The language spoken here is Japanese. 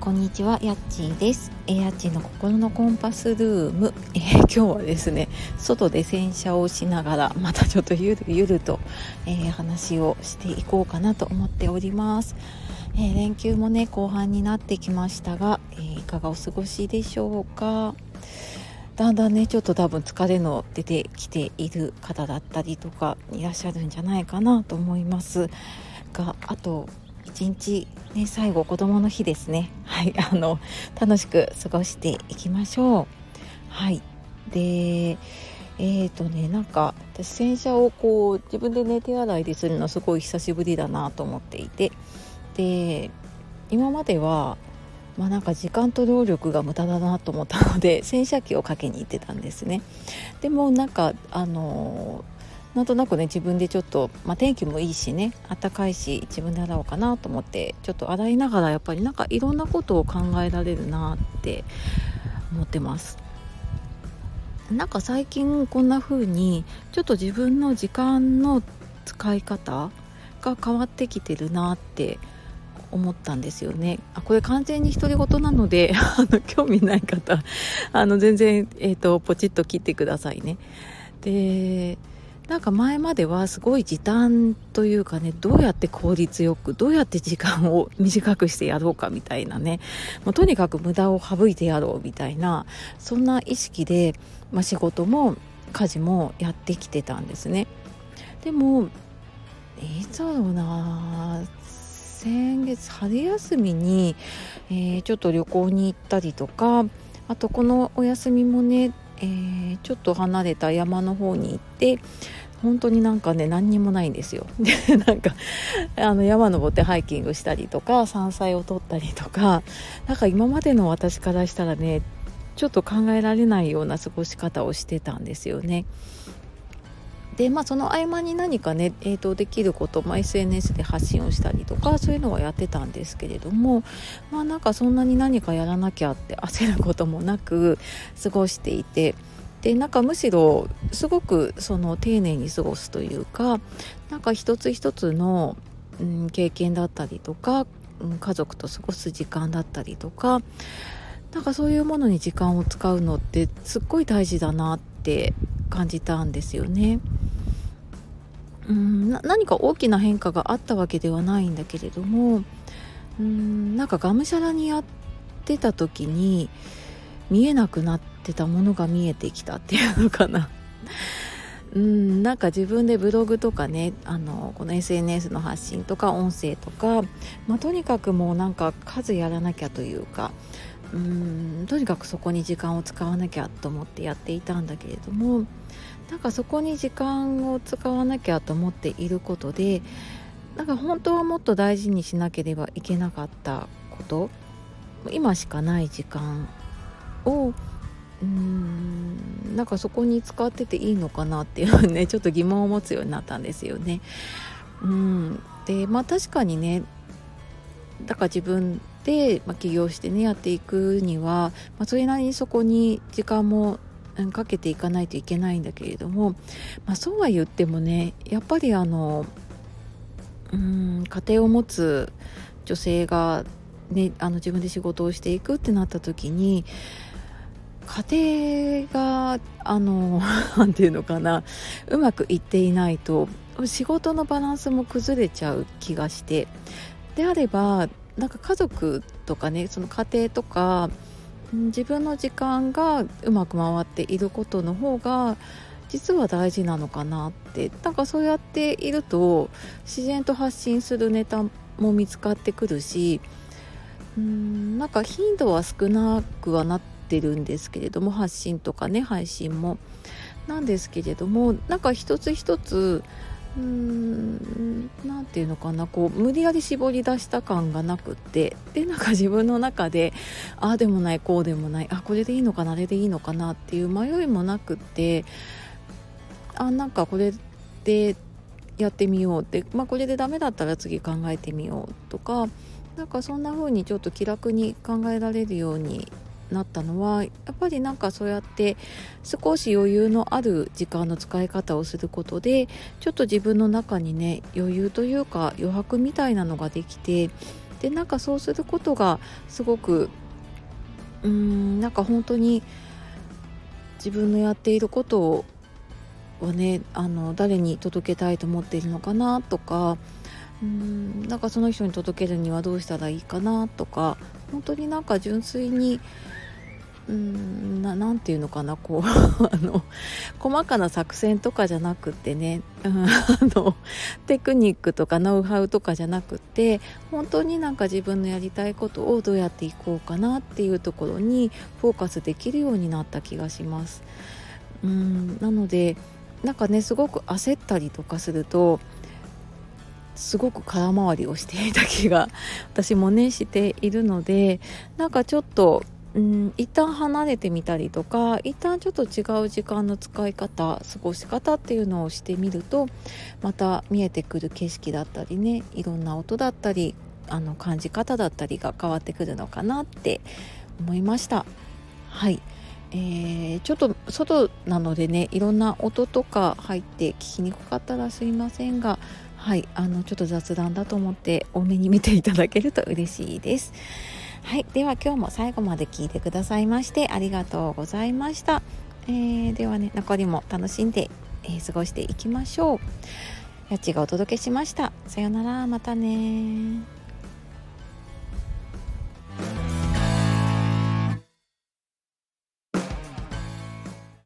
こんにちは、やっちーです。えー、やっちーの心のコンパスルーム、えー、今日はですね、外で洗車をしながら、またちょっとゆるゆると、えー、話をしていこうかなと思っております。え連休もね、後半になってきましたが、えいかがお過ごしでしょうか？だんだんねちょっと多分疲れの出てきている方だったりとかいらっしゃるんじゃないかなと思いますがあと一日、ね、最後子どもの日ですね。はいあの楽しく過ごしていきましょう。はい。でえーとねなんか私洗車をこう自分でね手洗いでするのすごい久しぶりだなと思っていて。で今まではまあなんか時間と労力が無駄だなと思ったので洗車機をかけに行ってたんですね。でもなんかあのなんとなくね自分でちょっと、まあ、天気もいいしね暖かいし自分で洗おうかなと思ってちょっと洗いながらやっぱりなんかいろんなことを考えられるなって思ってます。なんか最近こんな風にちょっと自分の時間の使い方が変わってきてるなって思ったんですよね。あこれ完全に独り言なので あの興味ない方あの全然、えーとポチッと切ってくださいね。でなんか前まではすごい時短というかねどうやって効率よくどうやって時間を短くしてやろうかみたいなねもうとにかく無駄を省いてやろうみたいなそんな意識で、まあ、仕事も家事もやってきてたんですね。でもいつだろうな先月春休みに、えー、ちょっと旅行に行ったりとかあとこのお休みもねえー、ちょっと離れた山の方に行って本当になんかね何にもないんですよ。で なんかあの山登ってハイキングしたりとか山菜を取ったりとかなんか今までの私からしたらねちょっと考えられないような過ごし方をしてたんですよね。でまあその合間に何かね、えーと、できること、まあ、SNS で発信をしたりとかそういうのはやってたんですけれどもまあなんかそんなに何かやらなきゃって焦ることもなく過ごしていて。でなんかむしろすごくその丁寧に過ごすというかなんか一つ一つの、うん、経験だったりとか、うん、家族と過ごす時間だったりとかなんかそういうものに時間を使うのってすっごい大事だなって感じたんですよね。うん何か大きな変化があったわけではないんだけれどもうんなんかがむしゃらにやってた時に見えなくなってたものが見えてきたっていうのかな。うんなんか自分でブログとかねあのこの SNS の発信とか音声とか、まあ、とにかくもうなんか数やらなきゃというかうーんとにかくそこに時間を使わなきゃと思ってやっていたんだけれどもなんかそこに時間を使わなきゃと思っていることでなんか本当はもっと大事にしなければいけなかったこと今しかない時間をうーんなんかそこに使ってていいのかなっていうねちょっと疑問を持つようになったんですよね。うんでまあ確かにねだから自分で、まあ、起業してねやっていくには、まあ、それなりにそこに時間もかけていかないといけないんだけれども、まあ、そうは言ってもねやっぱりあのうん家庭を持つ女性が、ね、あの自分で仕事をしていくってなった時に家庭があの 何て言うのかなうまくいっていないと仕事のバランスも崩れちゃう気がしてであればなんか家族とかねその家庭とか自分の時間がうまく回っていることの方が実は大事なのかなって。なんかそうやっていると自然と発信するネタも見つかってくるしうんなんか頻度は少なくはなってるんですけれども発信とかね配信も。なんですけれどもなんか一つ一つうーん何て言うのかなこう無理やり絞り出した感がなくってでなんか自分の中でああでもないこうでもないあこれでいいのかなあれでいいのかなっていう迷いもなくってあなんかこれでやってみようって、まあ、これでダメだったら次考えてみようとかなんかそんな風にちょっと気楽に考えられるようになったのはやっぱりなんかそうやって少し余裕のある時間の使い方をすることでちょっと自分の中にね余裕というか余白みたいなのができてでなんかそうすることがすごくうーんなんか本当に自分のやっていることをはねあの誰に届けたいと思っているのかなとかうんなんかその人に届けるにはどうしたらいいかなとか本当になんか純粋にうんななていうのかなこう あの細かな作戦とかじゃなくてね、あのテクニックとかノウハウとかじゃなくて本当になんか自分のやりたいことをどうやっていこうかなっていうところにフォーカスできるようになった気がします。うんなのでなんかねすごく焦ったりとかするとすごく空回りをしていた気が私もねしているのでなんかちょっとうん一旦離れてみたりとか一旦ちょっと違う時間の使い方過ごし方っていうのをしてみるとまた見えてくる景色だったりねいろんな音だったりあの感じ方だったりが変わってくるのかなって思いました。はい。えー、ちょっと外なのでねいろんな音とか入って聞きにくかったらすいませんがはい。あのちょっと雑談だと思って多めに見ていただけると嬉しいです。はいでは今日も最後まで聞いてくださいましてありがとうございました、えー、ではね残りも楽しんで、えー、過ごしていきましょう。やっちがお届けしました。さようならまたね